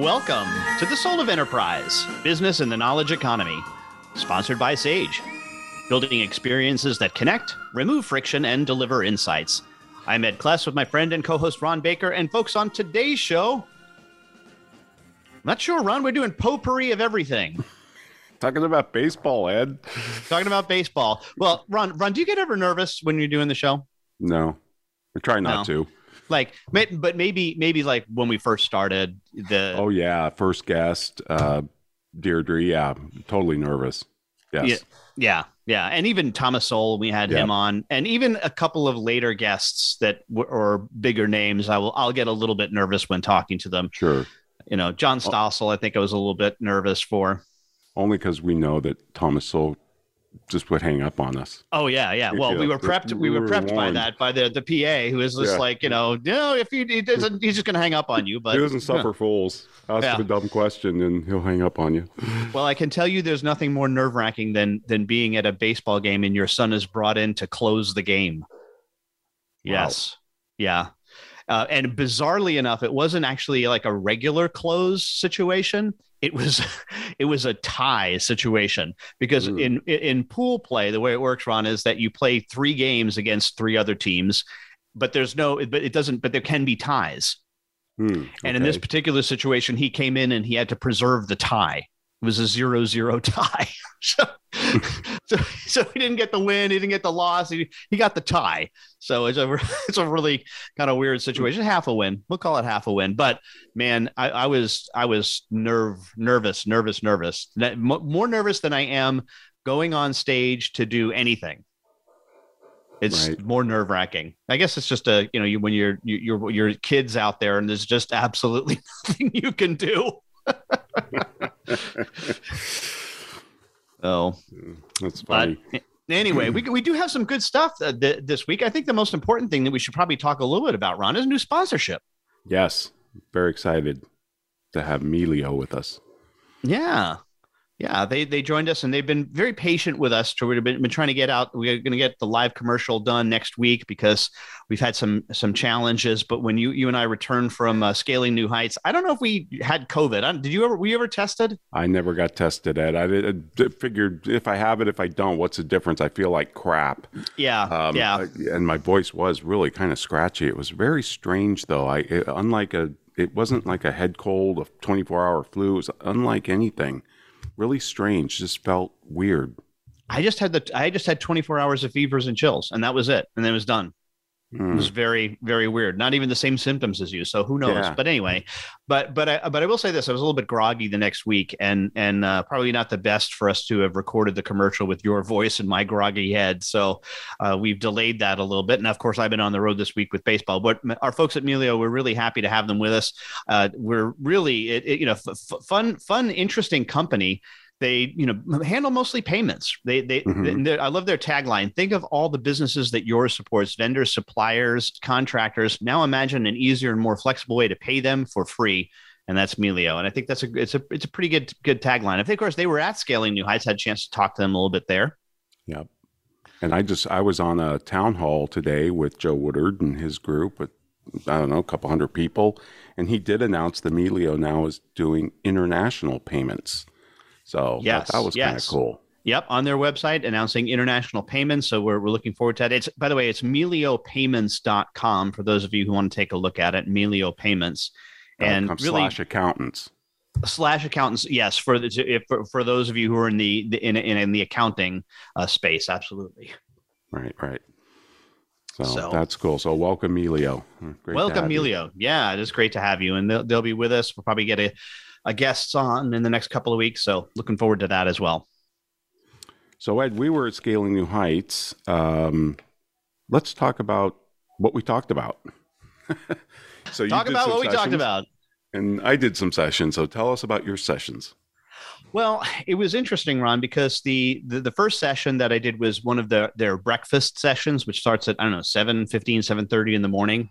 Welcome to the Soul of Enterprise Business and the Knowledge Economy, sponsored by Sage, building experiences that connect, remove friction, and deliver insights. I'm Ed Kless with my friend and co host Ron Baker. And folks, on today's show, not sure, Ron, we're doing potpourri of everything. Talking about baseball, Ed. Talking about baseball. Well, Ron, Ron, do you get ever nervous when you're doing the show? No, I try not No. to. Like, but maybe, maybe like when we first started the. Oh yeah, first guest, uh, Deirdre. Yeah, totally nervous. Yes. Yeah, yeah, yeah, and even Thomas Sowell, we had him on, and even a couple of later guests that were or bigger names. I will, I'll get a little bit nervous when talking to them. Sure. You know, John Stossel, I think I was a little bit nervous for. Only because we know that Thomas Sowell just would hang up on us. Oh yeah, yeah. Well, we were prepped. We we were prepped by that by the the PA, who is just Yeah. like, you know, no, if he, he doesn't, he's just going to hang up on you. But he doesn't suffer fools. Ask Yeah. him a dumb question and he'll hang up on you. Well, I can tell you, there's nothing more nerve wracking than than being at a baseball game and your son is brought in to close the game. Yes, yeah, uh, and bizarrely enough, it wasn't actually like a regular close situation. It was, it was a tie situation because Mm. in in pool play, the way it works, Ron, is that you play three games against three other teams, but there's no, but it doesn't, but there can be ties. Hmm, And in this particular situation, he came in and he had to preserve the tie. It was a zero zero tie. so, so, so he didn't get the win. He didn't get the loss. He, he got the tie. So it's a, it's a really kind of weird situation. Half a win. We'll call it half a win. But man, I, I was, I was nerve, nervous, nervous, nervous, more nervous than I am going on stage to do anything. It's Right. more nerve wracking. I guess it's just a, you know, you, when you're, you, you're, you're kids out there and there's just absolutely nothing you can do. Oh, That's but funny. anyway, we, we do have some good stuff uh, th- this week. I think the most important thing that we should probably talk a little bit about, Ron, is new sponsorship. yes. Very excited to have Melio with us. Yeah. Yeah, they they joined us and they've been very patient with us. To, we've been, been trying to get out. We're going to get the live commercial done next week because we've had some some challenges. But when you you and I returned from uh, scaling new heights, I don't know if we had COVID. I, did you ever? Were you ever tested? I never got tested, Ed. I, did- I figured if I have it, if I don't, what's the difference? I feel like crap. Yeah, Um, yeah. And my voice was really kind of scratchy. It was very strange, though. I it, unlike a, it wasn't like a head cold, a 24 hour flu. It was unlike anything. Really strange. Just felt weird. I just had the I just had 24 hours of fevers and chills, and that was it, and then it was done. It Mm. was very very weird. Not even the same symptoms as you, so who knows? Yeah. But anyway, but but I but I will say this: I was a little bit groggy the next week, and and uh, probably not the best for us to have recorded the commercial with your voice and my groggy head. So uh, we've delayed that a little bit, and of course I've been on the road this week with baseball. But our folks at Melio, we're really happy to have them with us. Uh, we're really it, it, you know f- fun fun interesting company they you know handle mostly payments they they, Mhm. they- i love their tagline think of all the businesses that yours supports vendors suppliers contractors now imagine an easier and more flexible way to pay them for free and that's Melio. And I think that's a it's a it's a pretty good good tagline. I think, of course, they were at Scaling New Heights. Had a chance to talk to them a little bit there. Yep. And I just I was on a town hall today with Joe Woodard and his group with I don't know a couple hundred people, and he did announce that Melio now is doing international payments. So that- Yes, that, was kind of cool. Yep, on their website announcing international payments. So we're, we're looking forward to that. It's by the way, it's meliopayments.com for those of you who want to take a look at it. Melio Payments. And really slash accountants. slash accountants, yes, for the if, for, for those of you who are in the, the in, in in the accounting uh, space, absolutely. Right, right. So, So- that's cool. So welcome, Melio. Great Welcome, have you. Melio. Yeah, it is great to have you, and they'll, they'll be with us. We'll probably get a, a guests on in the next couple of weeks, so looking forward to that as well. So Ed, we were at Scaling New Heights. Um, let's talk about what we talked about. so talk about what we talked about. And I did some sessions. So tell us about your sessions. Well, it was interesting, Ron, because the, the, the first session that I did was one of the, their breakfast sessions, which starts at I don't know 7, 15, 7 30 in the morning.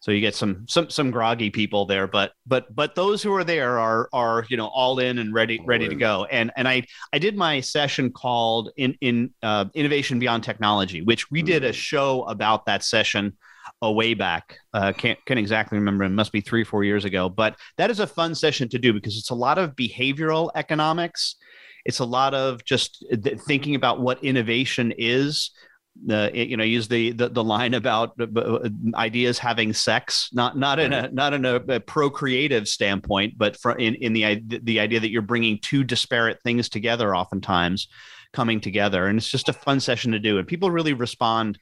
So you get some some some groggy people there, but but but those who are there are are you know all in and ready all ready in. to go. And and I I did my session called in in uh, innovation beyond technology, which we did a mm. show about that session a way back. Uh, can't can't exactly remember. It must be three four years ago. But that is a fun session to do because it's a lot of behavioral economics. It's a lot of just thinking about what innovation is. Uh, you know, use the, the, the line about uh, ideas having sex, not not in a not in a, a procreative standpoint, but for, in in the the idea that you're bringing two disparate things together, oftentimes coming together, and it's just a fun session to do, and people really respond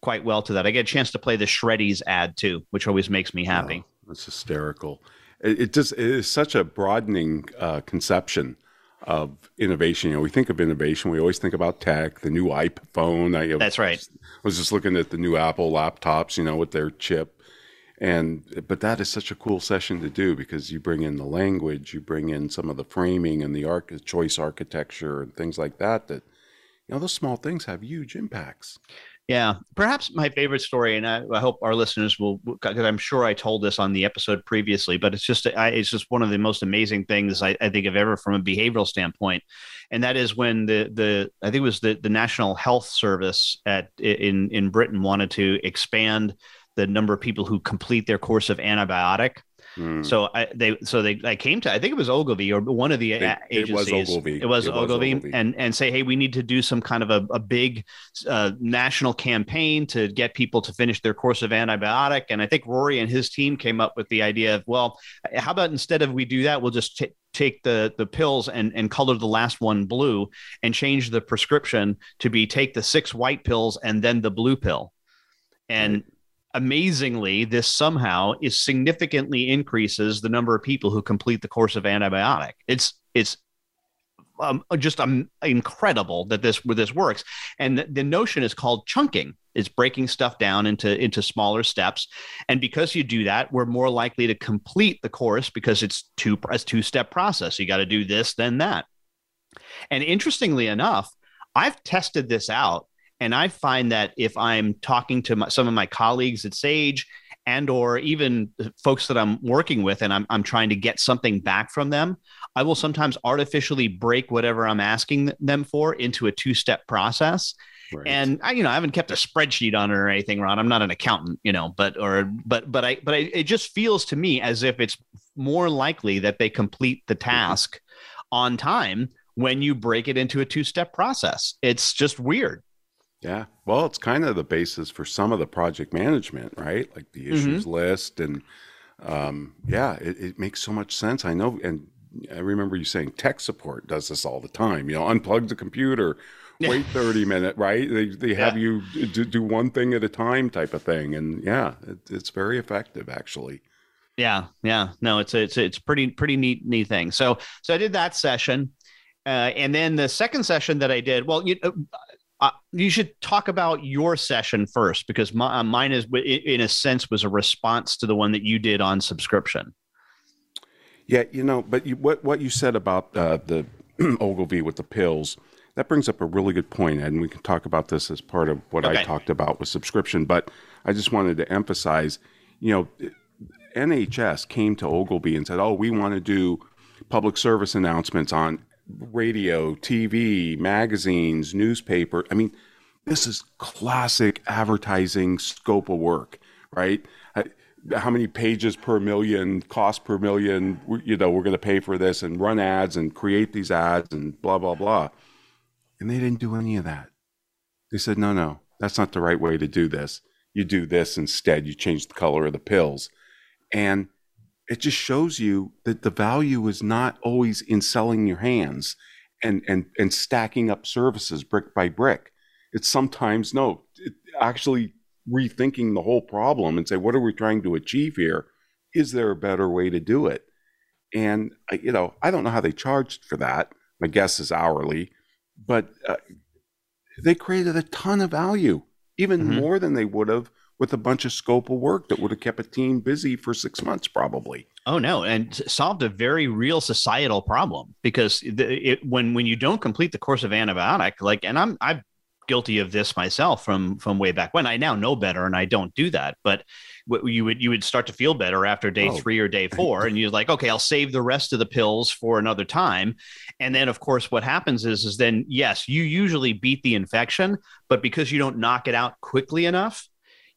quite well to that. I get a chance to play the Shreddies ad too, which always makes me happy. Oh, that's hysterical. It, it, just it is such a broadening uh, conception of innovation. You know, we think of innovation, we always think about tech, the new iPhone. I, that's right. I was just looking at the new Apple laptops, you know, with their chip. And but that is such a cool session to do because you bring in the language, you bring in some of the framing and the arc choice architecture and things like that. That you know, those small things have huge impacts. Yeah, perhaps my favorite story, and I, I hope our listeners will, because I'm sure I told this on the episode previously, but it's just I, it's just one of the most amazing things I, I think of ever from a behavioral standpoint, and that is when the the I think it was the the National Health Service at in in Britain wanted to expand the number of people who complete their course of antibiotic Mm. So I, they so they I came to I think it was Ogilvy or one of the they, agencies. It was Ogilvy. It was, it Ogilvy, was Ogilvy, and and say hey we need to do some kind of a, a big uh, national campaign to get people to finish their course of antibiotic. And I think Rory and his team came up with the idea of well how about instead of we do that we'll just t- take the the pills and and color the last one blue and change the prescription to be take the six white pills and then the blue pill and amazingly, this somehow is significantly increases the number of people who complete the course of antibiotic. It's it's um, just um, incredible that this where this works. And the, the notion is called chunking. It's breaking stuff down into into smaller steps, and because you do that, we're more likely to complete the course because it's two a two step process. You got to do this, then that. And interestingly enough, I've tested this out and I find that if I'm talking to my, some of my colleagues at Sage and or even folks that I'm working with and I'm, I'm trying to get something back from them, I will sometimes artificially break whatever I'm asking them for into a two-step process. Right. And I, you know, I haven't kept a spreadsheet on it or anything, Ron. I'm not an accountant, you know, but or but but I but I, it just feels to me as if it's more likely that they complete the mm-hmm. task mm-hmm. on time when you break it into a two-step process. It's just weird. Yeah. Well, it's kind of the basis for some of the project management, right? Like the issues mm-hmm. list. And um, yeah, it, it, makes so much sense. I know. And I remember you saying tech support does this all the time. You know, unplug the computer, wait 30 minutes, right? They, they have yeah. you do, do, one thing at a time type of thing. And yeah, it, it's very effective actually. Yeah. Yeah. No, it's, a, it's, a, it's pretty, pretty neat, neat thing. So, so I did that session. Uh, and then the second session that I did, well, you, uh, you should talk about your session first because my, uh, mine is in a sense was a response to the one that you did on subscription yeah you know but you, what what you said about uh, the ogilvy with the pills that brings up a really good point and we can talk about this as part of what okay. i talked about with subscription but i just wanted to emphasize you know nhs came to ogilvy and said oh we want to do public service announcements on radio, TV, magazines, newspaper. I mean, this is classic advertising scope of work, right? How many pages per million, cost per million, you know, we're going to pay for this and run ads and create these ads and blah, blah, blah. And they didn't do any of that. They said, no, no, that's not the right way to do this. You do this instead. You change the color of the pills. And it just shows you that the value is not always in selling your hands and and and stacking up services brick by brick. It's sometimes no it, actually rethinking the whole problem and say what are we trying to achieve here? Is there a better way to do it? And you know i don't know how they charged for that. My guess is hourly but uh, they created a ton of value even Mhm. more than they would have with a bunch of scope of work that would have kept a team busy for six months, probably. Oh no, and solved a very real societal problem because the, it, when when you don't complete the course of antibiotic, like, and I'm I'm guilty of this myself from from way back when. I now know better, and I don't do that. But you would you would start to feel better after day Oh. three or day four, and you're like, okay, I'll save the rest of the pills for another time. And then, of course, what happens is is then yes, you usually beat the infection, but because you don't knock it out quickly enough.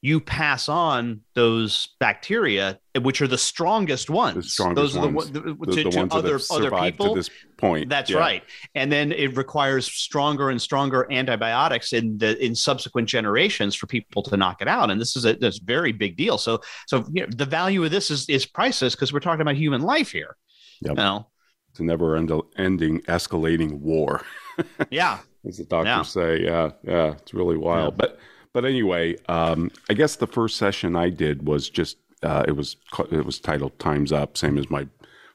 You pass on those bacteria, which are the strongest ones. The strongest those are the, ones. one- the, The, to, the to ones other that other people. to this point. That's Yeah. right. And then it requires stronger and stronger antibiotics in the in subsequent generations for people to knock it out. And this is a this very big deal. So so you know, the value of this is is priceless because we're talking about human life here. Yep. You know? It's a never end- ending escalating war. Yeah. as the doctors Yeah. say. Yeah, yeah, it's really wild. But but anyway, um, I guess the first session I did was just uh, it was it was titled "Times Up," same as my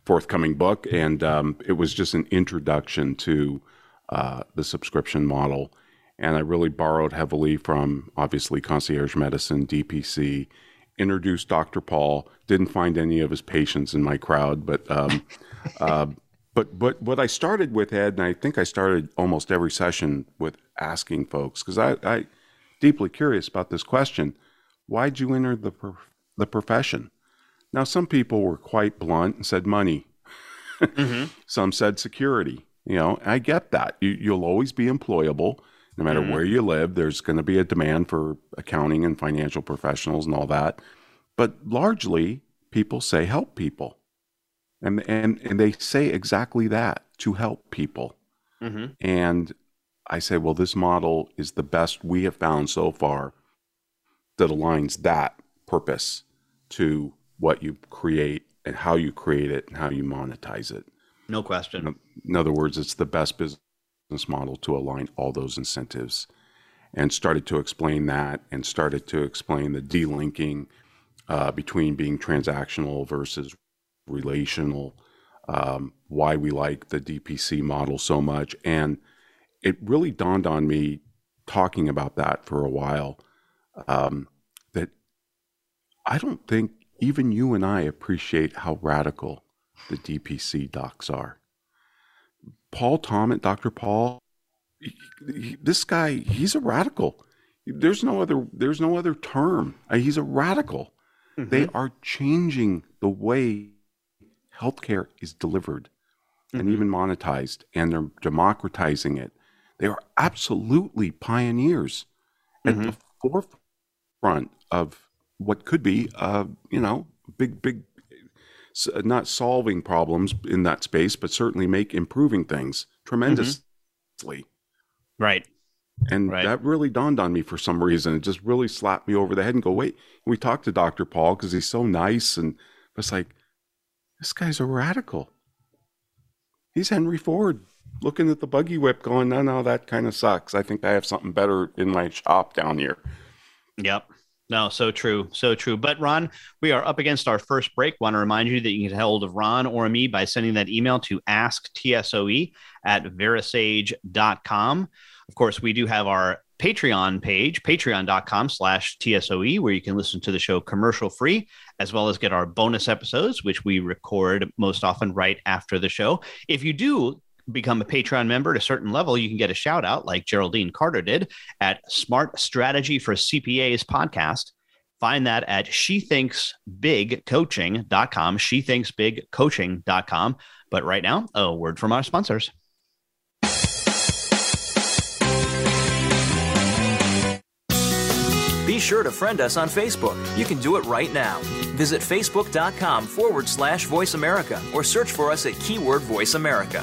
forthcoming book, and um, it was just an introduction to uh, the subscription model. And I really borrowed heavily from obviously concierge medicine, DPC. Introduced Dr. Paul. Didn't find any of his patients in my crowd, but um, uh, but but what I started with Ed, and I think I started almost every session with asking folks because I, I deeply curious about this question: Why'd you enter the pro- the profession? Now, some people were quite blunt and said money. Mhm. Some said security. You know, I get that. You, you'll always be employable, no matter Mhm. where you live. There's going to be a demand for accounting and financial professionals and all that. But largely, people say help people, and and and they say exactly that to help people. Mhm. And I say, well, this model is the best we have found so far that aligns that purpose to what you create and how you create it and how you monetize it. No question. In other words, it's the best business model to align all those incentives. And started to explain that and started to explain the delinking uh, between being transactional versus relational, um, why we like the DPC model so much. And it really dawned on me talking about that for a while um, that I don't think even you and I appreciate how radical the DPC docs are. Paul Thomas, Dr. Paul, he- he- this guy, he's a radical. There's no other there's no other term. Uh, He's a radical. They are changing the way healthcare is delivered and Mhm. even monetized, and they're democratizing it. They are absolutely pioneers at mm-hmm. the forefront of what could be, uh, you know, big, big, uh, not solving problems in that space, but certainly make improving things mm-hmm. tremendously. Right. And Right. that really dawned on me for some reason. It just really slapped me over the head and go, wait, we talked to Dr. Paul because he's so nice. And it's like, this guy's a radical. He's Henry Ford looking at the buggy whip going, no, no, that kind of sucks. I think I have something better in my shop down here. Yep. No, so true. So true. But Ron, we are up against our first break. Want to remind you that you can get hold of Ron or me by sending that email to asktsoe at verasage.com. Of course, we do have our Patreon page, patreon.com slash TSOE, where you can listen to the show commercial free, as well as get our bonus episodes, which we record most often right after the show. If you do become a Patreon member at a certain level, you can get a shout out like Geraldine Carter did at Smart Strategy for CPAs podcast. Find that at shethinksbigcoaching.com, shethinksbigcoaching.com. But right now, a word from our sponsors. Be sure to friend us on Facebook. You can do it right now. Visit facebook.com forward slash voice America or search for us at keyword voice America.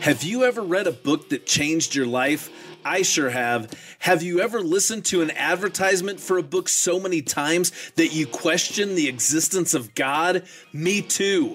Have you ever read a book that changed your life? I sure have. Have you ever listened to an advertisement for a book so many times that you question the existence of God? Me too.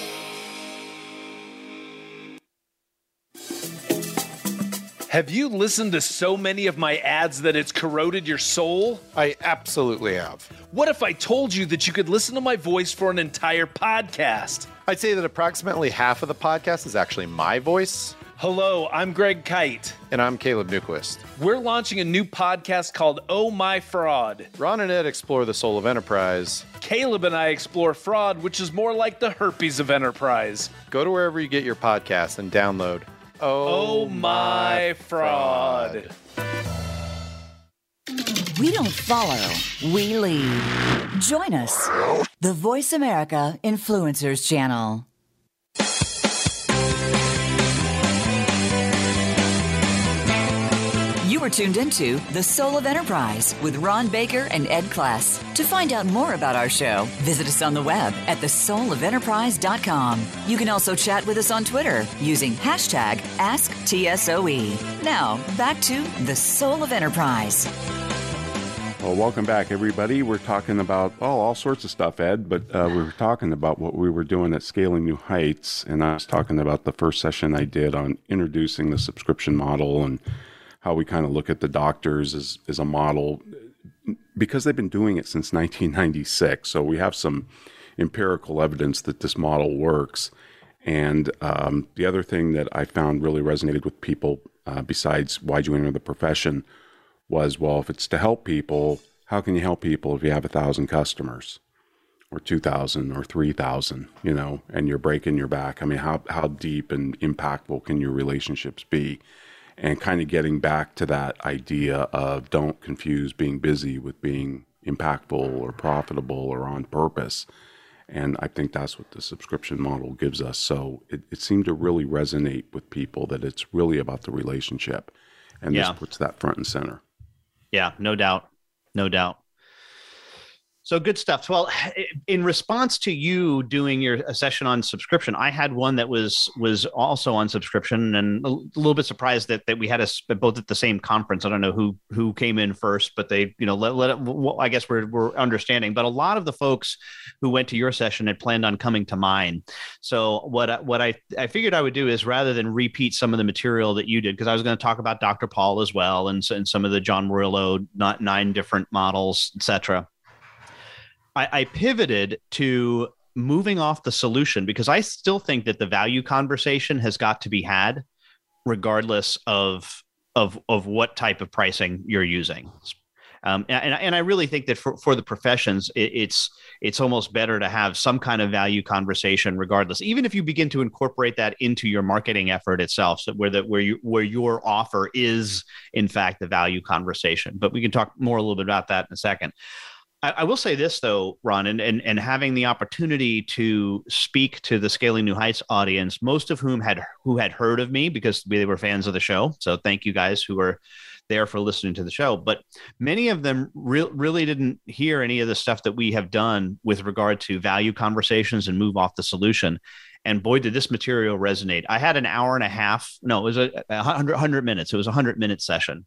Have you listened to so many of my ads that it's corroded your soul? I absolutely have. What if I told you that you could listen to my voice for an entire podcast? I'd say that approximately half of the podcast is actually my voice. Hello, I'm Greg Kyte. And I'm Caleb Newquist. We're launching a new podcast called Oh My Fraud. Ron and Ed explore the soul of enterprise. Caleb and I explore fraud, which is more like the herpes of enterprise. Go to wherever you get your podcast and download Oh, oh my fraud. We don't follow, we lead. Join us, the Voice America Influencers Channel. Are tuned into The Soul of Enterprise with Ron Baker and Ed Kless. To find out more about our show, visit us on the web at thesoulofenterprise.com. You can also chat with us on Twitter using hashtag AskTSOE. Now, back to The Soul of Enterprise. Well, welcome back, everybody. We're talking about oh, all sorts of stuff, Ed, but uh, we were talking about what we were doing at Scaling New Heights, and I was talking about the first session I did on introducing the subscription model and how we kind of look at the doctors as, as a model because they've been doing it since 1996. So we have some empirical evidence that this model works. And um, the other thing that I found really resonated with people, uh, besides why'd you enter the profession, was well, if it's to help people, how can you help people if you have a thousand customers? or 2000 or 3000 you know and you're breaking your back i mean how how deep and impactful can your relationships be and kind of getting back to that idea of don't confuse being busy with being impactful or profitable or on purpose. And I think that's what the subscription model gives us. So it, it seemed to really resonate with people that it's really about the relationship. And yeah. this puts that front and center. Yeah, no doubt. No doubt. So good stuff. Well, eh, in response to you doing your a session on subscription, I had one that was was also on subscription, and a little bit surprised that, that we had us both at the same conference. I don't know who who came in first, but they you know let, let it, well, I guess we're we're understanding. But a lot of the folks who went to your session had planned on coming to mine. So what what I I figured I would do is rather than repeat some of the material that you did, because I was going to talk about Dr. Paul as well, and, and some of the John Murillo not nine different models, etc I, I pivoted to moving off the solution because I still think that the value conversation has got to be had regardless of of of what type of pricing you're using. Um, and, and I really think that for, for the professions, it, it's it's almost better to have some kind of value conversation, regardless. Even if you begin to incorporate that into your marketing effort itself, so where the where you where your offer is in fact the value conversation. But we can talk more a little bit about that in a second. I, I will say this though, Ron, and, and and having the opportunity to speak to the Scaling New Heights audience, most of whom had who had heard of me because they were fans of the show. So thank you guys who were there for listening to the show. But many of them re- really didn't hear any of the stuff that we have done with regard to value conversations and move off the solution. And boy, did this material resonate. I had an hour and a half. No, it was a, a hundred, hundred minutes. It was a hundred minute session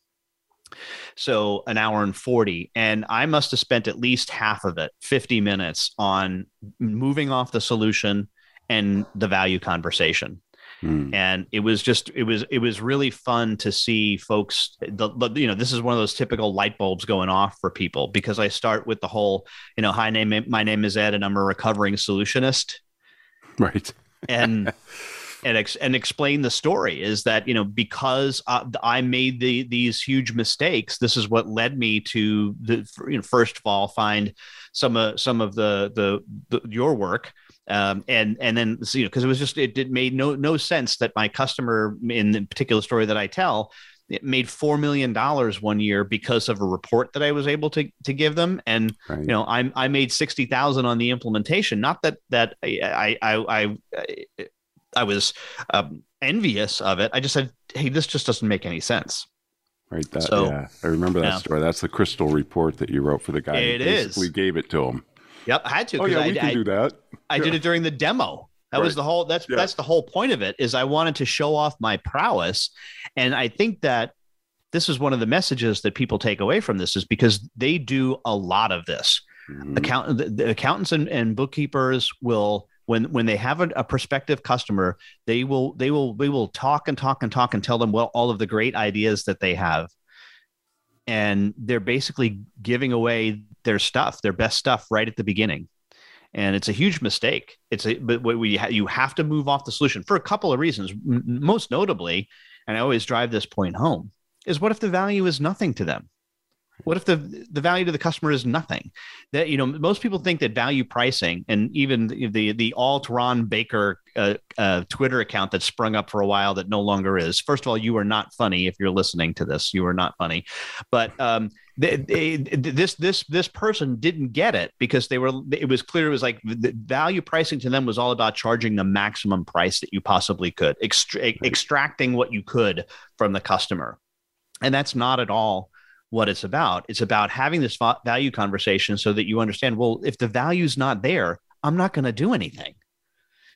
so an hour and 40. And I must have spent at least half of it, 50 minutes, on moving off the solution and the value conversation. Hmm. And it was just it was it was really fun to see folks. The, the, you know this is one of those typical light bulbs going off for people because I start with the whole you know hi name my name is Ed and I'm a recovering solutionist, right? and and ex- and explain the story is that you know because uh, I made the these huge mistakes, this is what led me to the you know, first of all find some uh, some of the, the the your work um, and and then you know because it was just it, it made no no sense that my customer in the particular story that I tell it made four million dollars one year because of a report that I was able to to give them, and right. you know I I made sixty thousand on the implementation. Not that that I I I I, was um, envious of it. I just said, hey, this just doesn't make any sense. Right. That so, yeah, I remember that yeah. story. That's the crystal report that you wrote for the guy. It is. We gave it to him. Yep, I had to. Oh yeah, I, we can I, do that. I yeah. did it during the demo. That right. was the whole. That's yeah. that's the whole point of it. Is I wanted to show off my prowess, and I think that this is one of the messages that people take away from this is because they do a lot of this. Mm-hmm. Account the, the accountants and, and bookkeepers will when when they have a, a, prospective customer they will they will they will talk and talk and talk and tell them well all of the great ideas that they have and they're basically giving away their stuff, their best stuff right at the beginning. And it's a huge mistake. It's a, but we ha- you have to move off the solution for a couple of reasons. Most notably, and I always drive this point home, is what if the value is nothing to them? What if the the value to the customer is nothing? That you know, most people think that value pricing, and even the the, the alt Ron Baker uh, uh, Twitter account that sprung up for a while that no longer is. First of all, you are not funny if you're listening to this. You are not funny, but um, they, they, this this this person didn't get it because they were. It was clear it was like value pricing to them was all about charging the maximum price that you possibly could, extra- extracting what you could from the customer, and that's not at all what it's about. It's about having this value conversation so that you understand, well, if the value's not there, I'm not going to do anything.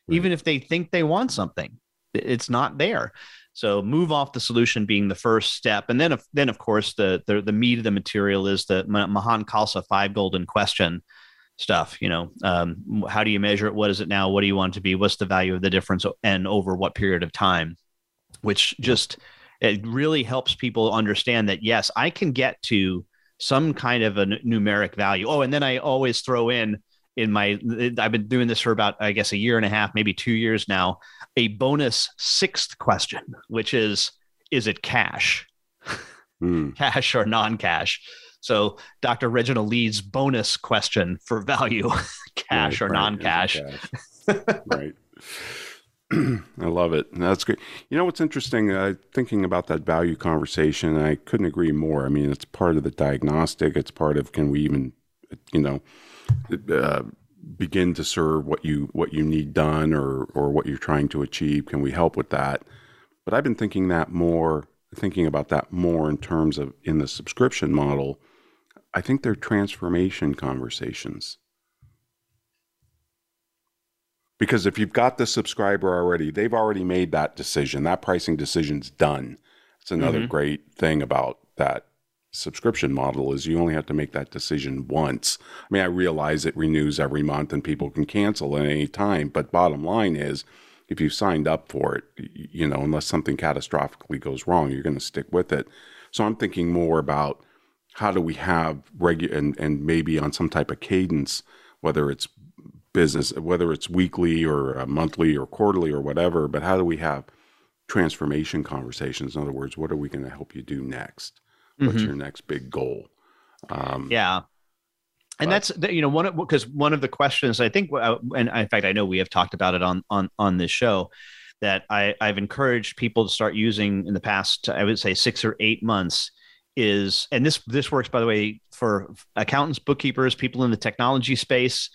Right. Even if they think they want something, it's not there. So move off the solution being the first step, and then, then of course, the, the the meat of the material is the Mahan Khalsa five golden question stuff. You know, um, how do you measure it? What is it now? What do you want it to be? What's the value of the difference, and over what period of time? Which just it really helps people understand that yes i can get to some kind of a n- numeric value. Oh and then i always throw in in my i've been doing this for about i guess a year and a half maybe two years now a bonus sixth question which is is it cash? Mm. cash or non-cash? So dr reginald lee's bonus question for value cash right, or right, non-cash? right I love it. That's great. You know what's interesting? Uh, thinking about that value conversation, I couldn't agree more. I mean, it's part of the diagnostic. It's part of can we even, you know, uh, begin to serve what you what you need done or or what you're trying to achieve? Can we help with that? But I've been thinking that more, thinking about that more in terms of in the subscription model. I think they're transformation conversations because if you've got the subscriber already, they've already made that decision. That pricing decision's done. It's another mm-hmm. great thing about that subscription model is you only have to make that decision once. I mean, I realize it renews every month and people can cancel at any time, but bottom line is if you've signed up for it, you know, unless something catastrophically goes wrong, you're going to stick with it. So I'm thinking more about how do we have regular and, and maybe on some type of cadence, whether it's business, whether it's weekly or monthly or quarterly or whatever, but how do we have transformation conversations? In other words, what are we going to help you do next? What's mm-hmm. your next big goal? Um, yeah. And but, that's you know one of because one of the questions I think uh, and in fact I know we have talked about it on on on this show that I I've encouraged people to start using in the past I would say 6 or 8 months is and this this works by the way for accountants bookkeepers people in the technology space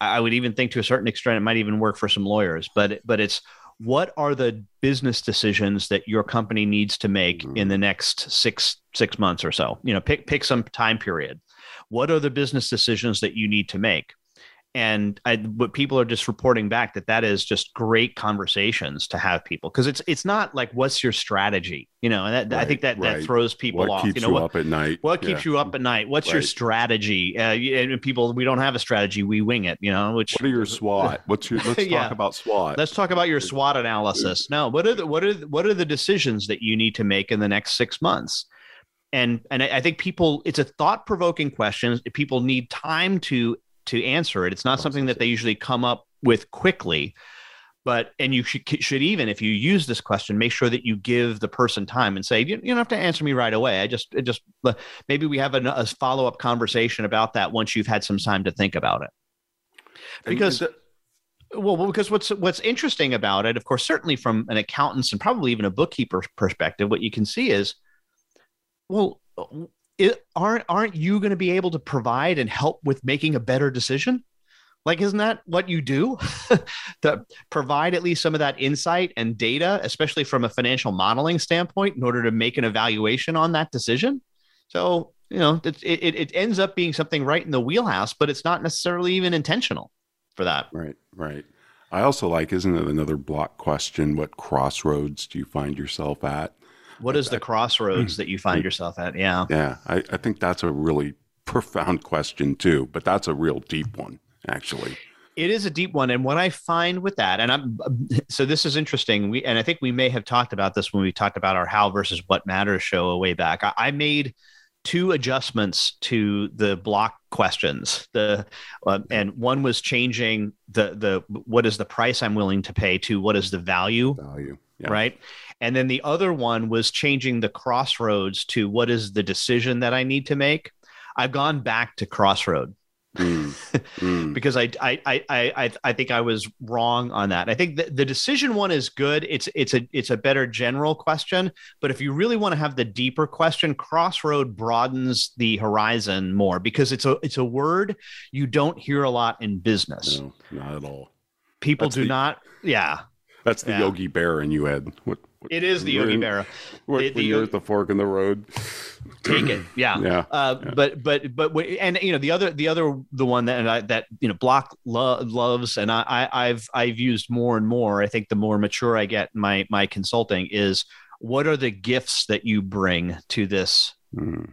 I would even think to a certain extent it might even work for some lawyers. But but it's what are the business decisions that your company needs to make mm-hmm. in the next six six months or so? You know, pick pick some time period. What are the business decisions that you need to make? And I, what people are just reporting back that that is just great conversations to have people because it's it's not like what's your strategy? You know and that, right, I think that right. that throws people what off keeps you know What keeps you what, up at night? what keeps you up at night? What's right. your strategy? Uh, and people we don't have a strategy we wing it you know which what are your SWOT? What's your let's yeah. talk about SWOT. Let's talk about your SWOT analysis. No what are the what are the, what are the decisions that you need to make in the next six months? And and I think people it's a thought provoking question. People need time to to answer it. It's not something that they usually come up with quickly, but and you should, should even if you use this question make sure that you give the person time and say you, you don't have to answer me right away i just it just maybe we have a, a follow-up conversation about that once you've had some time to think about it because well, because what's what's interesting about it, of course, certainly from an accountant's and probably even a bookkeeper perspective, what you can see is, well, uh, it, aren't aren't you going to be able to provide and help with making a better decision? Like, isn't that what you do? to provide at least some of that insight and data, especially from a financial modeling standpoint, in order to make an evaluation on that decision. So, you know, it, it, it ends up being something right in the wheelhouse, but it's not necessarily even intentional for that. Right, right. I also like, isn't it another block question? What crossroads do you find yourself at? What is the crossroads that you find yourself at? Yeah. Yeah. I, I think that's a really profound question, too, but that's a real deep one actually. It is a deep one, and what I find with that, and I'm so this is interesting. We and I think we may have talked about this when we talked about our how versus what matters show a way back. I, I made two adjustments to the block questions. The uh, and one was changing the the what is the price I'm willing to pay to what is the value value yeah. right, and then the other one was changing the crossroads to what is the decision that I need to make. I've gone back to crossroad Mm, mm. because I, I I I I think I was wrong on that. I think the, the decision one is good. It's it's a it's a better general question, but if you really want to have the deeper question, crossroad broadens the horizon more because it's a it's a word you don't hear a lot in business. No, not at all. People That's do the, not. Yeah. That's the yeah. Yogi Bear in you, Ed. What, what it is the Yogi Bear. What, the, the, you're at the fork in the road take it. Yeah. Yeah. Uh, yeah. But but but and you know the other the other the one that I, that you know Block lo- loves and I, I have I've used more and more. I think the more mature I get in my my consulting is what are the gifts that you bring to this. Mm.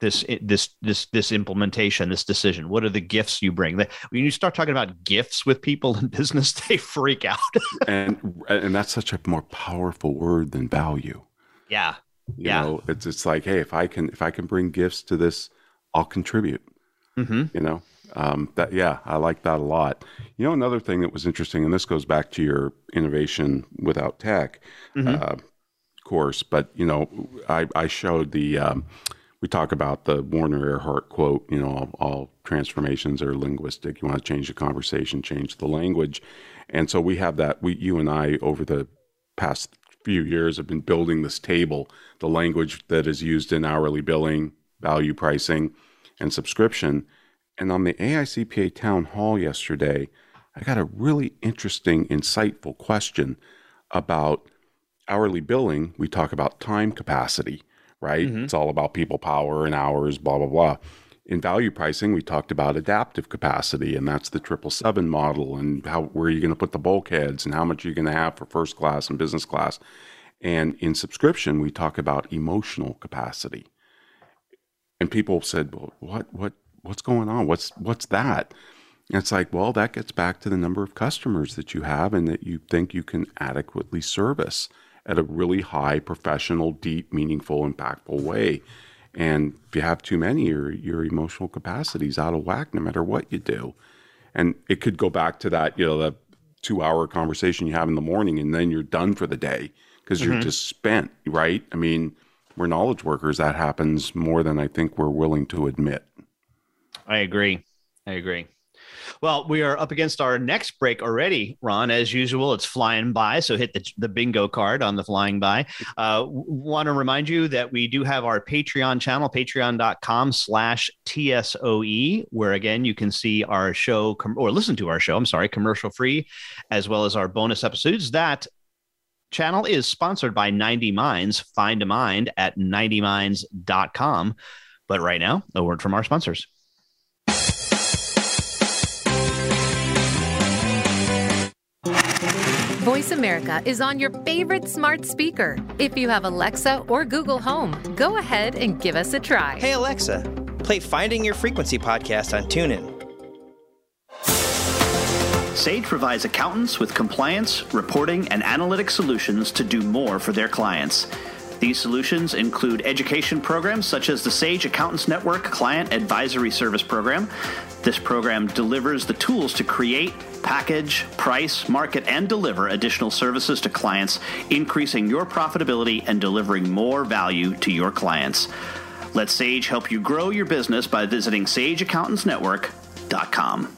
This this this this implementation, this decision. What are the gifts you bring? When you start talking about gifts with people in business, they freak out. and and that's such a more powerful word than value. Yeah, you yeah. know, it's it's like, hey, if I can if I can bring gifts to this, I'll contribute. Mm-hmm. You know, um, that yeah, I like that a lot. You know, another thing that was interesting, and this goes back to your innovation without tech mm-hmm. uh, course, but you know, I I showed the. Um, we talk about the Werner Erhard quote, you know, all, all, transformations are linguistic. You want to change the conversation, change the language. And so we have that, we, you and I, over the past few years have been building this table, the language that is used in hourly billing, value pricing, and subscription. And on the AICPA town hall yesterday, I got a really interesting, insightful question about hourly billing. We talk about time capacity, right? Mm-hmm. It's all about people power and hours, blah, blah, blah. In value pricing, we talked about adaptive capacity, and that's the triple seven model, and how where are you going to put the bulkheads, and how much are you going to have for first class and business class. And in subscription, we talk about emotional capacity. And people said, "Well, what, what, what's going on? What's, what's that?" And it's like, well, that gets back to the number of customers that you have and that you think you can adequately service at a really high, professional, deep, meaningful, impactful way. And if you have too many, your your emotional capacity is out of whack no matter what you do. And it could go back to that, you know, the two hour conversation you have in the morning and then you're done for the day because mm-hmm. you're just spent, right? I mean, we're knowledge workers. That happens more than I think we're willing to admit. I agree. I agree. Well, we are up against our next break already, Ron. As usual, it's flying by. So hit the, the bingo card on the flying by. Uh, Want to remind you that we do have our Patreon channel, patreon.com slash TSOE, where again, you can see our show com- or listen to our show, I'm sorry, commercial free, as well as our bonus episodes. That channel is sponsored by 90 Minds. Find a mind at 90minds.com. But right now, a word from our sponsors. Voice America is on your favorite smart speaker. If you have Alexa or Google Home, go ahead and give us a try. Hey, Alexa, play Finding Your Frequency podcast on TuneIn. Sage provides accountants with compliance, reporting, and analytic solutions to do more for their clients. These solutions include education programs such as the Sage Accountants Network Client Advisory Service Program. This program delivers the tools to create package, price, market, and deliver additional services to clients, increasing your profitability and delivering more value to your clients. Let Sage help you grow your business by visiting sageaccountantsnetwork.com.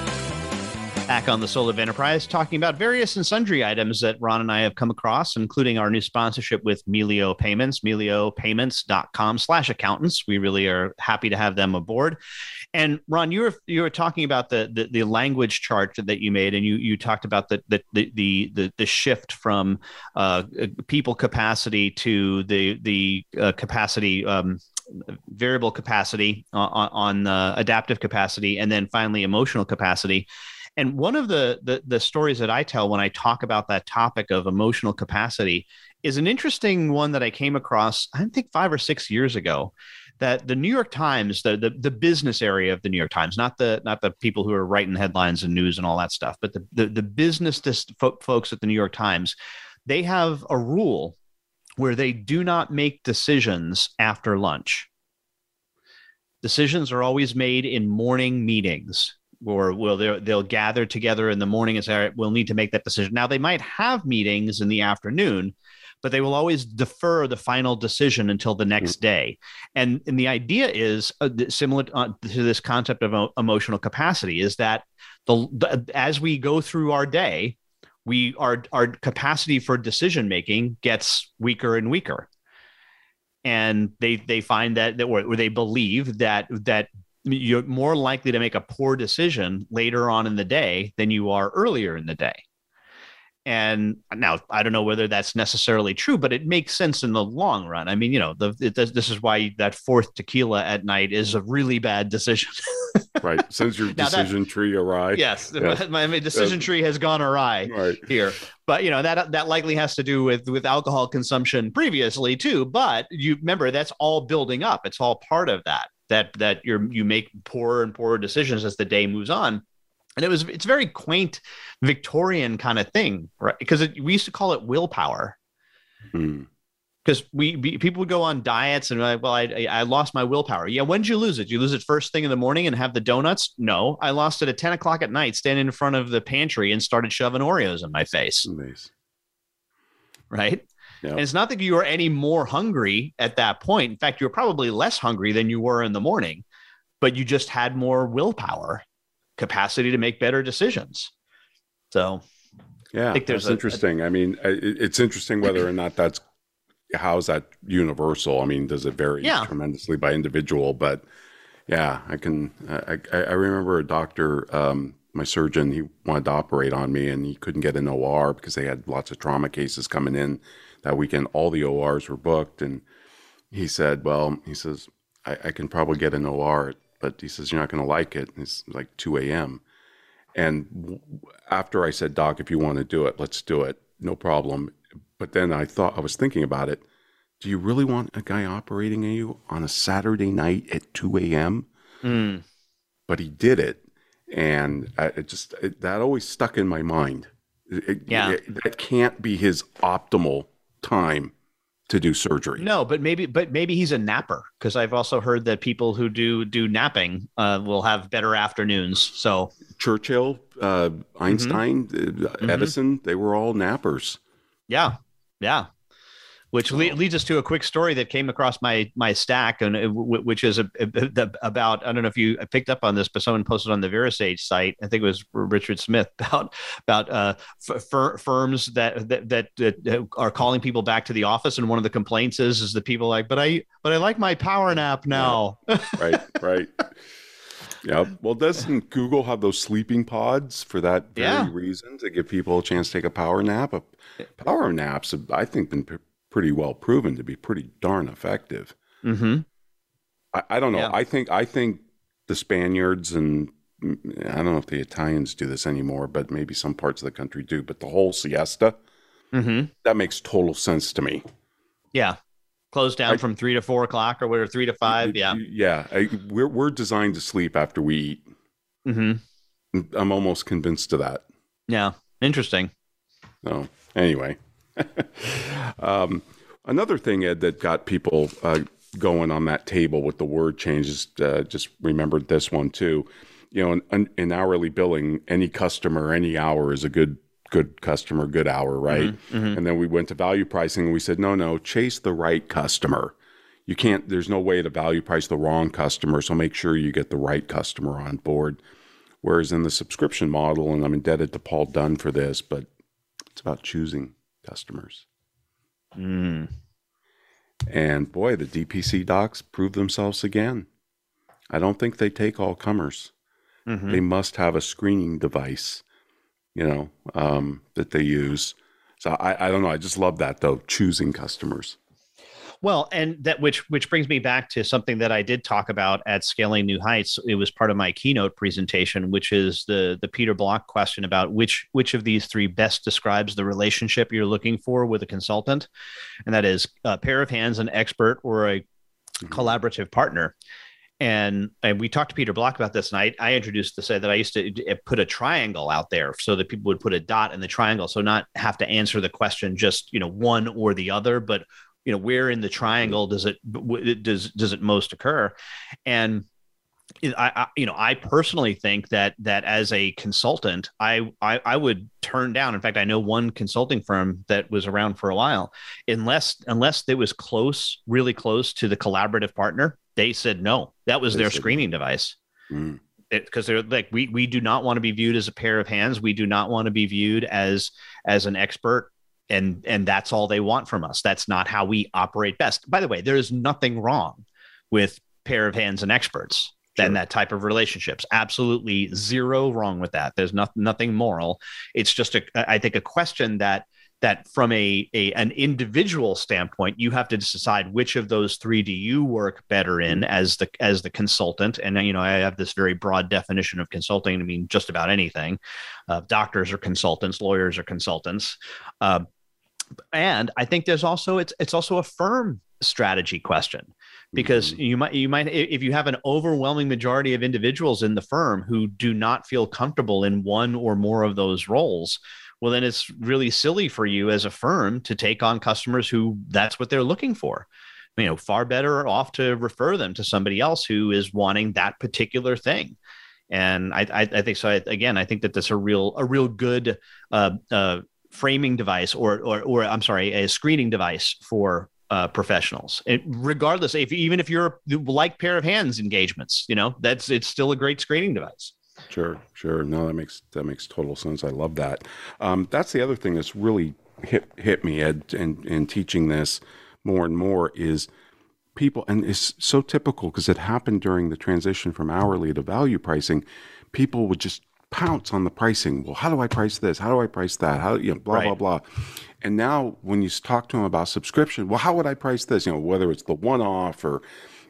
back on the Soul of Enterprise, talking about various and sundry items that Ron and I have come across, including our new sponsorship with Melio Payments, meliopayments.com slash accountants. We really are happy to have them aboard. And Ron, you were you were talking about the the, the language chart that you made, and you you talked about the the the the, the shift from uh, people capacity to the the uh, capacity. Um, variable capacity on, on uh, adaptive capacity and then finally emotional capacity and one of the, the, the stories that I tell when I talk about that topic of emotional capacity is an interesting one that I came across. I think five or six years ago. That the New York Times, the, the the business area of the New York Times, not the not the people who are writing headlines and news and all that stuff, but the the, the business folks at the New York Times, they have a rule where they do not make decisions after lunch. Decisions are always made in morning meetings or will they they'll gather together in the morning and say, all right, we'll need to make that decision. Now they might have meetings in the afternoon, but they will always defer the final decision until the next mm-hmm. day. And and the idea is uh, similar to, uh, to this concept of emotional capacity is that the, the as we go through our day, we our our capacity for decision making gets weaker and weaker and they they find that that or they believe that that you're more likely to make a poor decision later on in the day than you are earlier in the day. And now I don't know whether that's necessarily true, but it makes sense in the long run. I mean, you know, the, it, this is why that fourth tequila at night is a really bad decision. right. Since your decision that, tree awry. Yes. Yeah. My, my, decision tree has gone awry right. here. But you know, that that likely has to do with with alcohol consumption previously too. But you remember that's all building up. It's all part of that that that you're you make poorer and poorer decisions as the day moves on. And it was it's very quaint victorian kind of thing right? Because we used to call it willpower. Because hmm. we, we, people would go on diets and like well I, I lost my willpower. Yeah when did you lose it? Did you lose it first thing in the morning and have the donuts? No. I lost it at 10 o'clock at night standing in front of the pantry and started shoving oreos in my face. Nice. right Yep. And it's not that you were any more hungry at that point. In fact, you were probably less hungry than you were in the morning, but you just had more willpower, capacity to make better decisions. So, yeah, I think there's that's a, interesting. A, I mean, it's interesting whether or not that's how's that universal. I mean, does it vary yeah. tremendously by individual? But yeah, I can. I, I remember a doctor. Um, my surgeon he wanted to operate on me and he couldn't get an OR because they had lots of trauma cases coming in that weekend, all the ORs were booked. And he said, Well, he says, I, I can probably get an OR, but he says, You're not going to like it. And it's like 2 a.m. And after I said, Doc, if you want to do it, let's do it. No problem. But then I thought, I was thinking about it. Do you really want a guy operating on you on a Saturday night at 2 a.m.? Mm. But he did it. And I, it just, it, that always stuck in my mind. It, yeah. It, that can't be his optimal time to do surgery. No, but maybe, but maybe he's a napper because I've also heard that people who do do napping uh, will have better afternoons. So Churchill, uh, Einstein, uh, Edison, they were all nappers. Yeah, yeah. Which le- leads us to a quick story that came across my my stack, and uh, w- which is a, a- a- about I don't know if you picked up on this, but someone posted on the VeraSage site. I think it was Richard Smith about about uh, f- fir- firms that, that that that are calling people back to the office, and one of the complaints is is the people like, but I but I like my power nap now. right, right. Yeah. Well, doesn't Google have those sleeping pods for that very Yeah. reason to give people a chance to take a power nap? A power naps, have, I think, been pretty well proven to be pretty darn effective. mm-hmm. I, I don't know. Yeah. I think I think the Spaniards and I don't know if the Italians do this anymore, but maybe some parts of the country do. But the whole siesta Mm-hmm. that makes total sense to me. Yeah. Close down I- from three to four o'clock or whatever, three to five. Yeah. yeah. I, we're we're designed to sleep after we eat. Mm-hmm. I'm almost convinced of that. Yeah. Interesting. So anyway, um, another thing, Ed, that got people uh, going on that table with the word changes. Uh, just remembered this one too. You know, in, in hourly billing, any customer, any hour is a good good customer, good hour, right? And then we went to value pricing, and we said, no, no, chase the right customer. You can't. There's no way to value price the wrong customer. So make sure you get the right customer on board. Whereas in the subscription model, and I'm indebted to Paul Dunn for this, but it's about choosing customers. Mm. And boy, the DPC docs prove themselves again. I don't think they take all comers. Mhm. They must have a screening device, you know, um, that they use. So I, I don't know. I just love that though, choosing customers. Well, and that which which brings me back to something that I did talk about at Scaling New Heights. It was part of my keynote presentation, which is the the Peter Block question about which which of these three best describes the relationship you're looking for with a consultant, and that is a pair of hands, an expert, or a mm-hmm. collaborative partner. And, and we talked to Peter Block about this, and I, I introduced to say that I used to eh, put a triangle out there so that people would put a dot in the triangle, so not have to answer the question just you know one or the other, but you know where in the triangle does it does does it most occur? And I, I you know i personally think that that as a consultant I, I i would turn down. In fact i know one consulting firm that was around for a while. Unless unless it was close really close to the collaborative partner they said no. That was They their said no. screening device. Mm. because they're like we we do not want to be viewed as a pair of hands. We do not want to be viewed as as an expert and and that's all they want from us. That's not how we operate best. By the way there is nothing wrong with pair of hands and experts and that type of relationships. Absolutely zero wrong with that. There's not, nothing moral. It's just a i think a question that that from a, a an individual standpoint you have to decide which of those three do you work better in as the as the consultant. And you know i have this very broad definition of consulting i mean just about anything. Uh, doctors are consultants lawyers are consultants. Uh, and i think there's also it's it's also a firm strategy question because you might you might if you have an overwhelming majority of individuals in the firm who do not feel comfortable in one or more of those roles well then it's really silly for you as a firm to take on customers who that's what they're looking for. You know far better off to refer them to somebody else who is wanting that particular thing. And i i, I think so. I, again i think that that's a real a real good uh, uh, framing device or, or or i'm sorry a screening device for uh, professionals it, regardless if even if you're like pair of hands engagements you know that's it's still a great screening device Sure, sure. No, that makes that makes total sense. I love that. Um, that's the other thing that's really hit hit me, Ed, in, in teaching this more and more is people, and it's so typical because it happened during the transition from hourly to value pricing. People would just pounce on the pricing. Well, how do I price this? How do I price that? How you know, blah blah blah. And now when you talk to them about subscription, well, how would I price this? You know, whether it's the one off or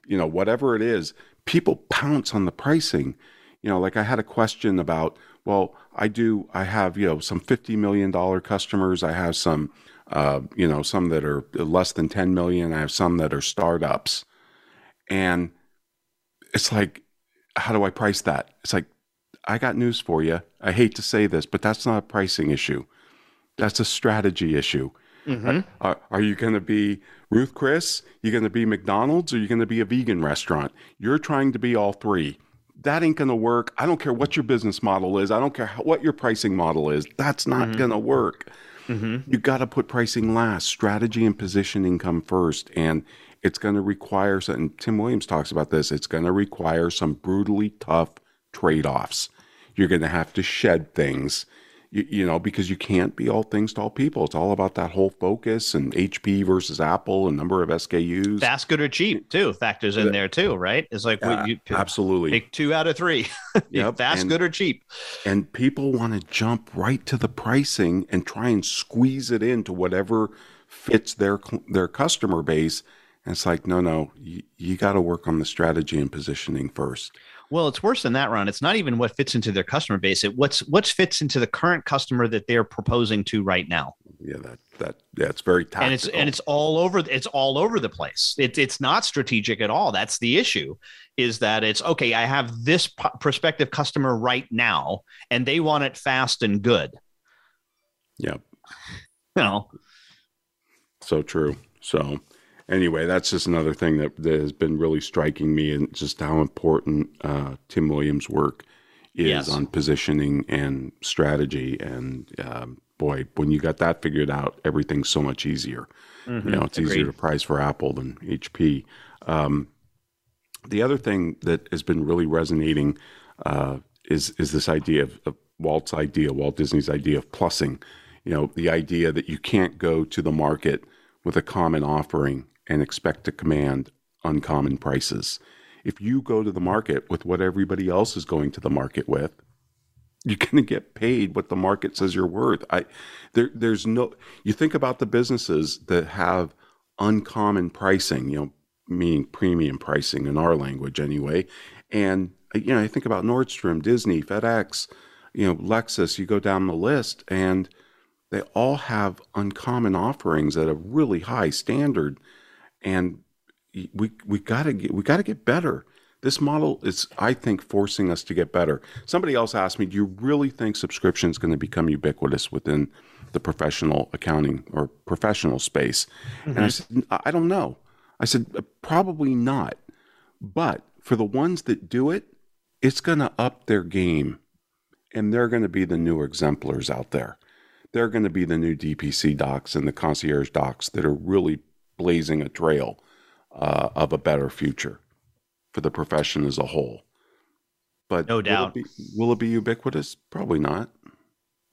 you know whatever it is, people pounce on the pricing you know like i had a question about well i do i have you know some 50 million dollar customers i have some uh, you know some that are less than 10 million i have some that are startups and it's like how do i price that it's like i got news for you i hate to say this but that's not a pricing issue that's a strategy issue mm-hmm. uh, are, are you going to be Ruth Chris? You're going to be McDonald's? Or you going to be a vegan restaurant? You're trying to be all three. that ain't going to work. I don't care what your business model is. I don't care how, what your pricing model is. That's not Mm-hmm. going to work. Mm-hmm. You got to put pricing last. Strategy and positioning come first. And it's going to require, and Tim Williams talks about this, it's going to require some brutally tough trade offs. You're going to have to shed things, you, you know, because you can't be all things to all people. It's all about that whole focus and HP versus Apple and number of SKUs. Fast, good, or cheap too factors in there too, right? It's like what you absolutely. pick two out of three. Yep, Fast, and- good, or cheap. and people want to jump right to the pricing and try and squeeze it into whatever fits their their customer base and it's like no no you, you got to work on the strategy and positioning first Well, it's worse than that, Ron. It's not even what fits into their customer base. It what's what fits into the current customer that they're proposing to right now. yeah that that yeah it's very tactical. and it's and it's all over it's all over the place it's it's not strategic at all that's the issue is that it's okay i have this p- prospective customer right now and they want it fast and good yeah you know so true so anyway that's just another thing that, that has been really striking me and just how important uh, tim williams work is Yes. on positioning and strategy. And um, boy when you got that figured out everything's so much easier. You know it's easier to price for apple than hp um, the other thing that has been really resonating uh, is is this idea of, of Walt's idea, Walt Disney's idea of plussing. You know, the idea that you can't go to the market with a common offering and expect to command uncommon prices. If you go to the market with what everybody else is going to the market with, you're going to get paid what the market says you're worth. I there there's no you think about the businesses that have uncommon pricing, you know, meaning premium pricing in our language anyway. And you know, I think about Nordstrom, Disney, FedEx, you know, Lexus, you go down the list and they all have uncommon offerings at a really high standard and we we got to get we got to get better. This model is, I think, forcing us to get better. Somebody else asked me, "Do you really think subscription is going to become ubiquitous within the professional accounting or professional space?" And I said, "I I don't know." I said, "Uh, "Probably not, but for the ones that do it, it's going to up their game, and they're going to be the new exemplars out there. They're going to be the new DPC docs and the concierge docs that are really blazing a trail uh, of a better future for the profession as a whole. But No will it doubt. be- will it be ubiquitous? Probably not.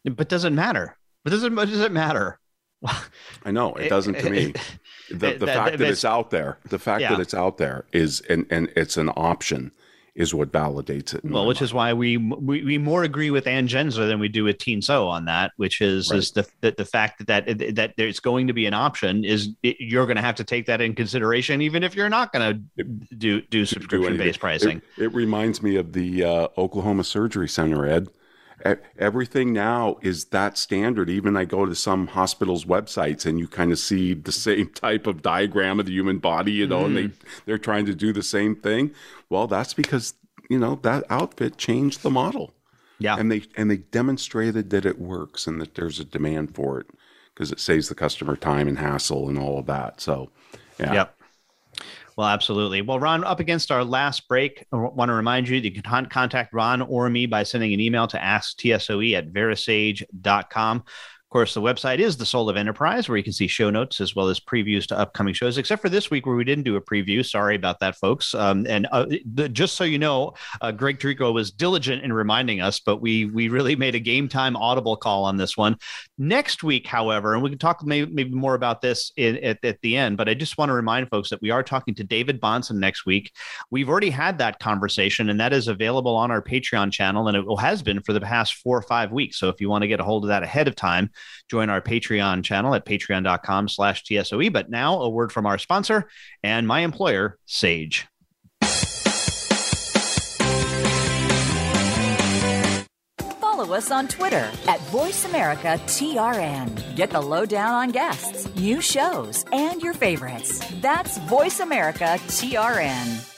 but doesn't matter but doesn't but does it matter I know it doesn't to me. The, the that- fact that that's- it's out there, the fact Yeah. that it's out there is, and, and it's an option is what validates it. well which is why we, we we more agree with Anne Janzer than we do with Tien Tzuo on that which is is the, the the fact that that that there's going to be an option is it, you're going to have to take that in consideration even if you're not going to do do subscription based pricing It, it reminds me of the uh, Oklahoma Surgery Center, Ed. Everything now is that standard. Even I go to some hospitals' websites and you kind of see the same type of diagram of the human body, you know, and they mm-hmm. they're trying to do the same thing. Well, that's because you know that outfit changed the model. Yeah. and they and they demonstrated that it works and that there's a demand for it because it saves the customer time and hassle and all of that. So, yeah. Yep. Well, absolutely. Well, Ron, up against our last break, I want to remind you that you can contact Ron or me by sending an email to asktsoe at verasage.com. Of course, the website is the Soul of Enterprise, where you can see show notes as well as previews to upcoming shows, except for this week where we didn't do a preview. Sorry about that, folks. Um, and uh, the, just so you know, uh, Greg Trico was diligent in reminding us, but we we really made a game time audible call on this one. Next week, however, and we can talk maybe, maybe more about this in, at, at the end, but I just want to remind folks that we are talking to David Bahnsen next week. We've already had that conversation, and that is available on our Patreon channel, and it has been for the past four or five weeks. So if you want to get a hold of that ahead of time, join our Patreon channel at patreon.com slash TSOE. But now a word from our sponsor and my employer, Sage. Follow us on Twitter at VoiceAmericaTRN. Get the lowdown on guests, new shows, and your favorites. That's VoiceAmericaTRN.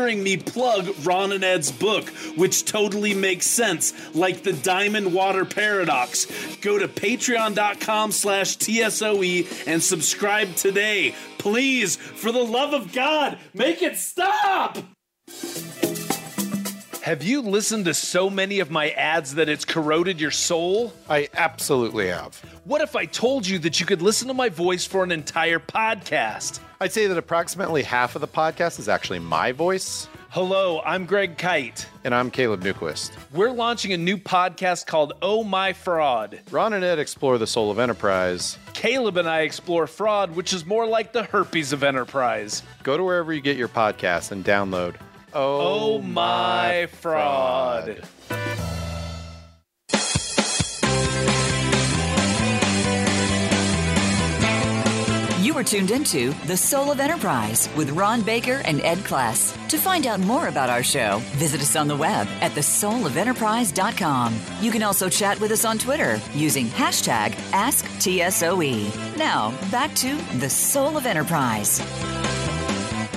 me plug Ron and Ed's book, which totally makes sense, like the Diamond Water Paradox. Go to patreon.com slash TSOE and subscribe today. Please, for the love of God, make it stop! Have you listened to so many of my ads that it's corroded your soul? I absolutely have. What if I told you that you could listen to my voice for an entire podcast? I'd say that approximately half of the podcast is actually my voice. Hello, I'm Greg Kyte. And I'm Caleb Newquist. We're launching a new podcast called Oh My Fraud. Ron and Ed explore the soul of enterprise. Caleb and I explore fraud, which is more like the herpes of enterprise. Go to wherever you get your podcasts and download Oh, oh My Fraud. fraud. You are tuned into The Soul of Enterprise with Ron Baker and Ed Kless. To find out more about our show, visit us on the web at thesoulofenterprise.com. You can also chat with us on Twitter using hashtag AskTSOE. Now, back to The Soul of Enterprise.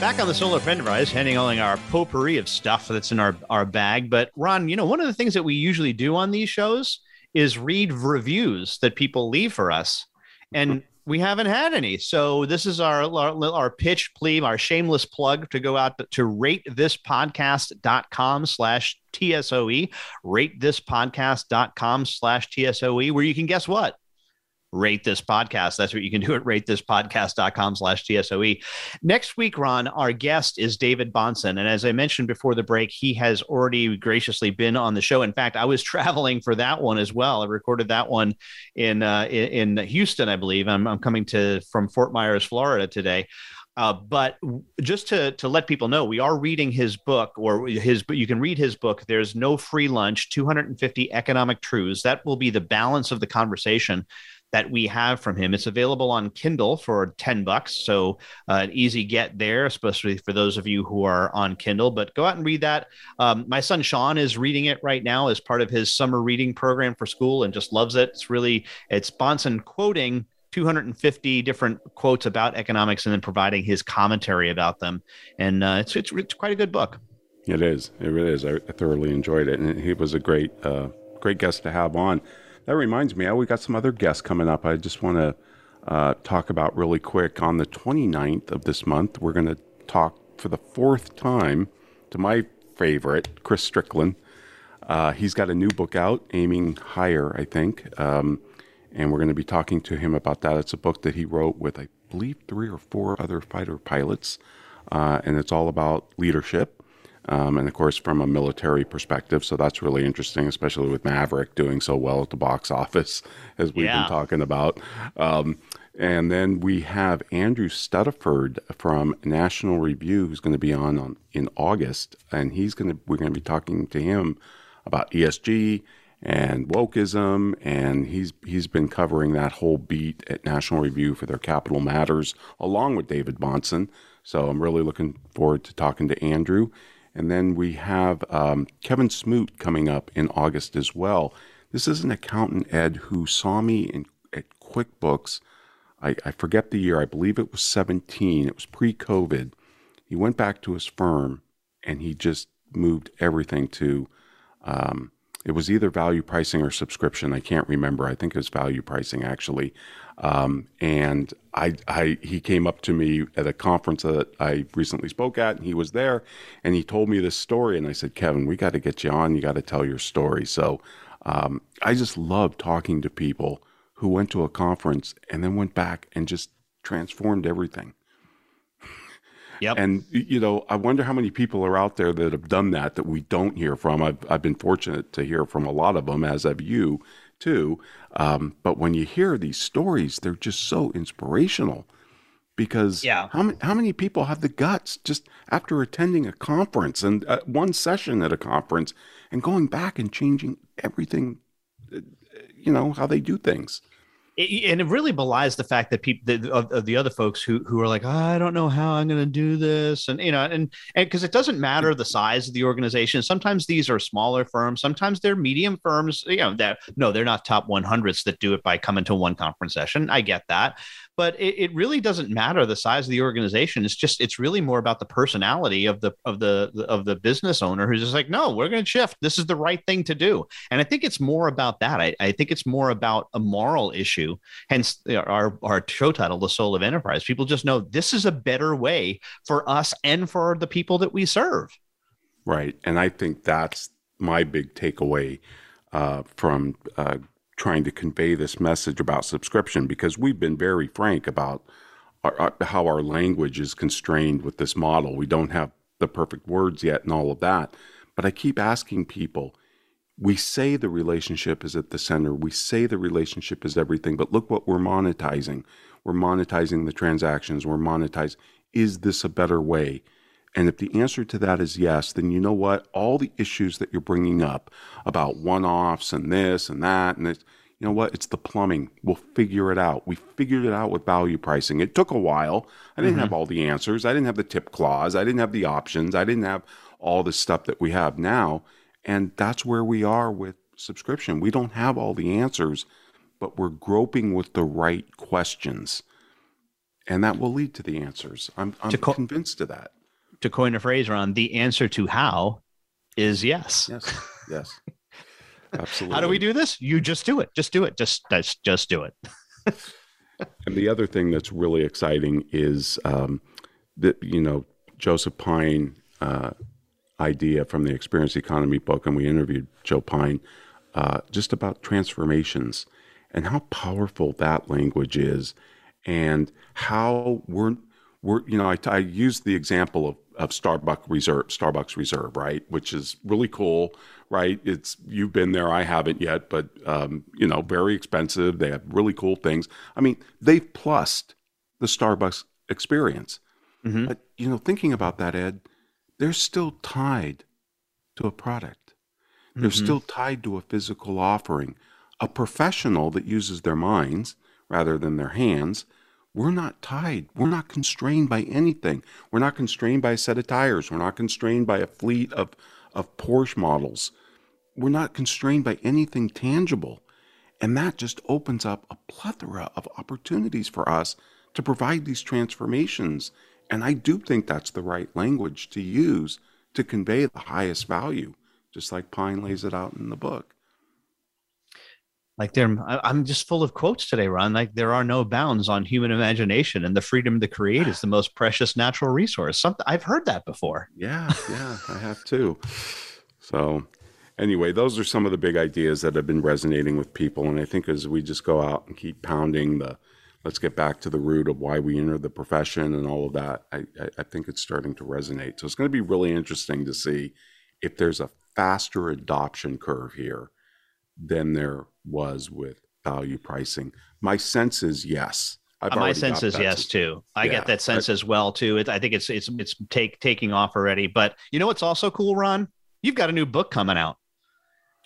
Back on the Soul of Enterprise, handing all our potpourri of stuff that's in our, our bag. But Ron, you know, one of the things that we usually do on these shows is read reviews that people leave for us. And we haven't had any. So this is our, our, our pitch plea, our shameless plug to go out to, ratethispodcast.com slash TSOE, ratethispodcast.com slash TSOE, where you can guess what? Rate this podcast. That's what you can do at ratethispodcast.com slash TSOE. Next week, Ron, our guest is David Bahnsen. And as I mentioned before the break, he has already graciously been on the show. In fact, I was traveling for that one as well. I recorded that one in, uh, in, in Houston, I believe. I'm, I'm coming to from Fort Myers, Florida today. Uh, but just to to let people know, we are reading his book, or his. You can read his book. There's no free lunch. 250 economic truths. That will be the balance of the conversation that we have from him. It's available on Kindle for 10 bucks. So uh, an easy get there, especially for those of you who are on Kindle. But go out and read that. Um, my son Sean is reading it right now as part of his summer reading program for school and just loves it. It's really, it's Bahnsen quoting 250 different quotes about economics and then providing his commentary about them. And uh, it's, it's, it's quite a good book. It is. It really is. I thoroughly enjoyed it. And he was a great, uh, great guest to have on. That reminds me, we got some other guests coming up. I just want to uh, talk about really quick. On the 29th of this month, we're going to talk for the fourth time to my favorite, Chris Stricklin. Uh, he's got a new book out, Aiming Higher, I think. Um, and we're going to be talking to him about that. It's a book that he wrote with, I believe, three or four other fighter pilots. Uh, and it's all about leadership um, and of course from a military perspective. So that's really interesting, especially with Maverick doing so well at the box office, as we've yeah. been talking about. Um, and then we have Andrew Stuttaford from National Review, who's going to be on, on in August, and he's going to we're going to be talking to him about ESG and wokeism, and he's he's been covering that whole beat at National Review for their Capital Matters, along with David Bahnsen. So I'm really looking forward to talking to Andrew. And then we have um, Kevin Smoot coming up in August as well. This is an accountant, Ed, who saw me in, at QuickBooks. I, I forget the year. I believe it was 17. It was pre COVID. He went back to his firm and he just moved everything to um, it was either value pricing or subscription. I can't remember. I think it was value pricing actually. Um, and I, I, he came up to me at a conference that I recently spoke at, and he was there, and he told me this story, and I said, Kevin, we got to get you on. You got to tell your story. So um, I just love talking to people who went to a conference and then went back and just transformed everything. Yep. And you know, I wonder how many people are out there that have done that that we don't hear from. I've I've been fortunate to hear from a lot of them, as have you too. Um, but when you hear these stories, they're just so inspirational because Yeah. how many how many people have the guts just after attending a conference and uh, one session at a conference and going back and changing everything, uh, you know, how they do things. It- and it really belies the fact that people that, of, the other folks who who are like I don't know how I'm going to do this and you know and and because it doesn't matter the size of the organization. Sometimes these are smaller firms. Sometimes they're medium firms you know that no they're not top 100s that do it by coming to one conference session. I get that but it, it really doesn't matter the size of the organization. It's just it's really more about the personality of the of the of the business owner who's just like no we're going to shift. This is the right thing to do. And I think it's more about that. I, I think it's more about a moral issue hence our our show title the soul of enterprise. People just know this is a better way for us and for the people that we serve. Right. And I think that's my big takeaway uh, from uh, trying to convey this message about subscription because we've been very frank about our, our, how our language is constrained with this model. We don't have the perfect words yet and all of that. But I keep asking people, we say the relationship is at the center. We say the relationship is everything, but look what we're monetizing. We're monetizing the transactions. We're monetizing. Is this a better way? And if the answer to that is yes, then you know what? All the issues that you're bringing up about one offs and this and that and this, you know what? It's the plumbing. We'll figure it out. We figured it out with value pricing. It took a while. I didn't have mm-hmm. all the answers. I didn't have the tip clause. I didn't have the options. I didn't have all the stuff that we have now. And that's where we are with subscription. We don't have all the answers, but we're groping with the right questions. And that will lead to the answers. I'm, I'm To co- convinced of that. To coin a phrase ron the answer to how is yes Yes. Yes. Absolutely. how do we do this you just do it just do it just just, just do it And the other thing that's really exciting is um, that, you know, Joseph Pine uh, idea from the Experience Economy book, and we interviewed Joe Pine uh, just about transformations and how powerful that language is and how we're, we're you know, I, I used the example of, of Starbucks Reserve, Starbucks Reserve, right, which is really cool, right? It's you've been there, I haven't yet, but um, you know, very expensive. They have really cool things. I mean, they've plussed the Starbucks experience. But you know, thinking about that, Ed, they're still tied to a product. They're still tied to a physical offering. A professional that uses their minds rather than their hands, we're not tied. We're not constrained by anything. We're not constrained by a set of tires. We're not constrained by a fleet of, of Porsche models. We're not constrained by anything tangible. And that just opens up a plethora of opportunities for us to provide these transformations. And I do think that's the right language to use to convey the highest value, just like Pine lays it out in the book. Like there i'm just full of quotes today ron like there are no bounds on human imagination and the freedom to create is the most precious natural resource something i've heard that before Yeah, yeah, I have too. So, anyway, those are some of the big ideas that have been resonating with people. And I think as we just go out and keep pounding the, let's get back to the root of why we entered the profession and all of that, I, I think it's starting to resonate. So, it's going to be really interesting to see if there's a faster adoption curve here than there was with value pricing. My sense is yes. I've Uh, my sense is yes too. I Yeah, get that sense I- as well too. It, I think it's it's it's take taking off already. But you know what's also cool, Ron? You've got a new book coming out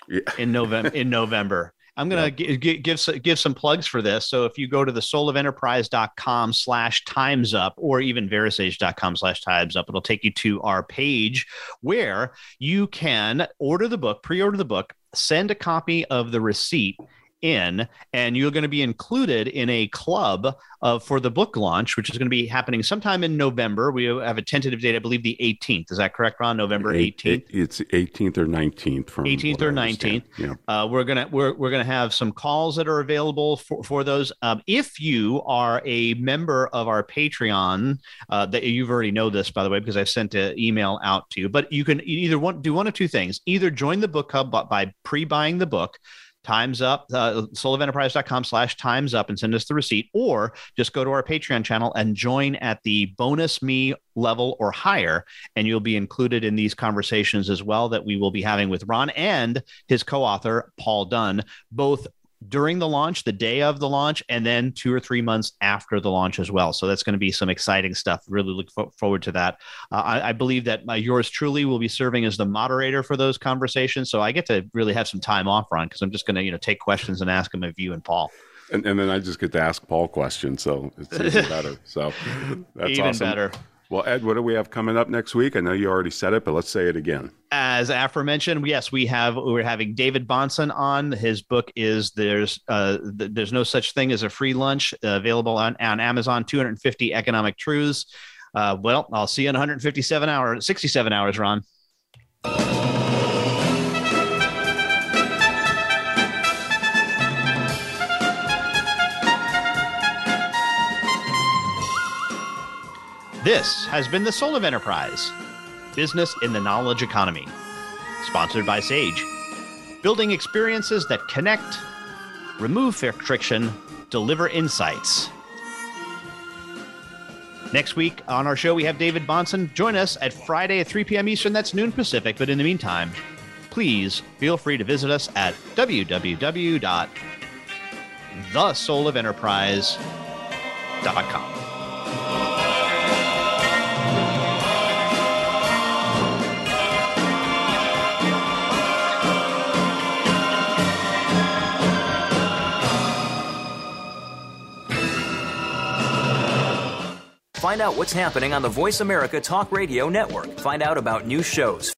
Yeah. in November. in November, I'm gonna gi- gi- give s- give some plugs for this. So if you go to the soulofenterprise.com slash times up or even verasage.com slash times up, it'll take you to our page where you can order the book, pre-order the book, send a copy of the receipt in and you're going to be included in a club uh, for the book launch which is going to be happening sometime in november. We have a tentative date i believe the 18th is that correct ron? November 18th it- it's 18th or 19th from 18th or 19th. Yeah. uh, we're gonna we're, we're gonna have some calls that are available for, for those. Um, if you are a member of our patreon uh, that you've already know this by the way because i've sent an email out to you but you can either want do one of two things. Either join the book hub by, by pre-buying the book times up uh, soulofenterprise.com slash times up and send us the receipt or just go to our patreon channel and join at the bonus me level or higher and you'll be included in these conversations as well that we will be having with ron and his co-author paul dunn both during the launch, the day of the launch, and then two or three months after the launch as well. So that's going to be some exciting stuff. Really look fo- forward to that. Uh, I, I, believe that my, yours truly will be serving as the moderator for those conversations. So I get to really have some time off, Ron, because I'm just going to you know take questions and ask them of you and Paul. And, and then I just get to ask Paul questions, so it's even better. So that's even awesome. better. Well, Ed, what do we have coming up next week? I know you already said it, but let's say it again. As aforementioned, yes, we have we're having David Bahnsen on. His book is there's uh, th- there's no such thing as a free lunch uh, available on on Amazon. 250 economic truths. Uh, well, I'll see you in 157 hours, 67 hours, Ron. This has been the Soul of Enterprise Business in the Knowledge Economy, sponsored by Sage. Building experiences that connect, remove friction, deliver insights. Next week on our show, we have David Bahnsen. Join us at Friday at 3 p.m. Eastern. That's noon Pacific. But in the meantime, please feel free to visit us at www.thesoulofenterprise.com. Find out what's happening on the Voice America Talk Radio Network. Find out about new shows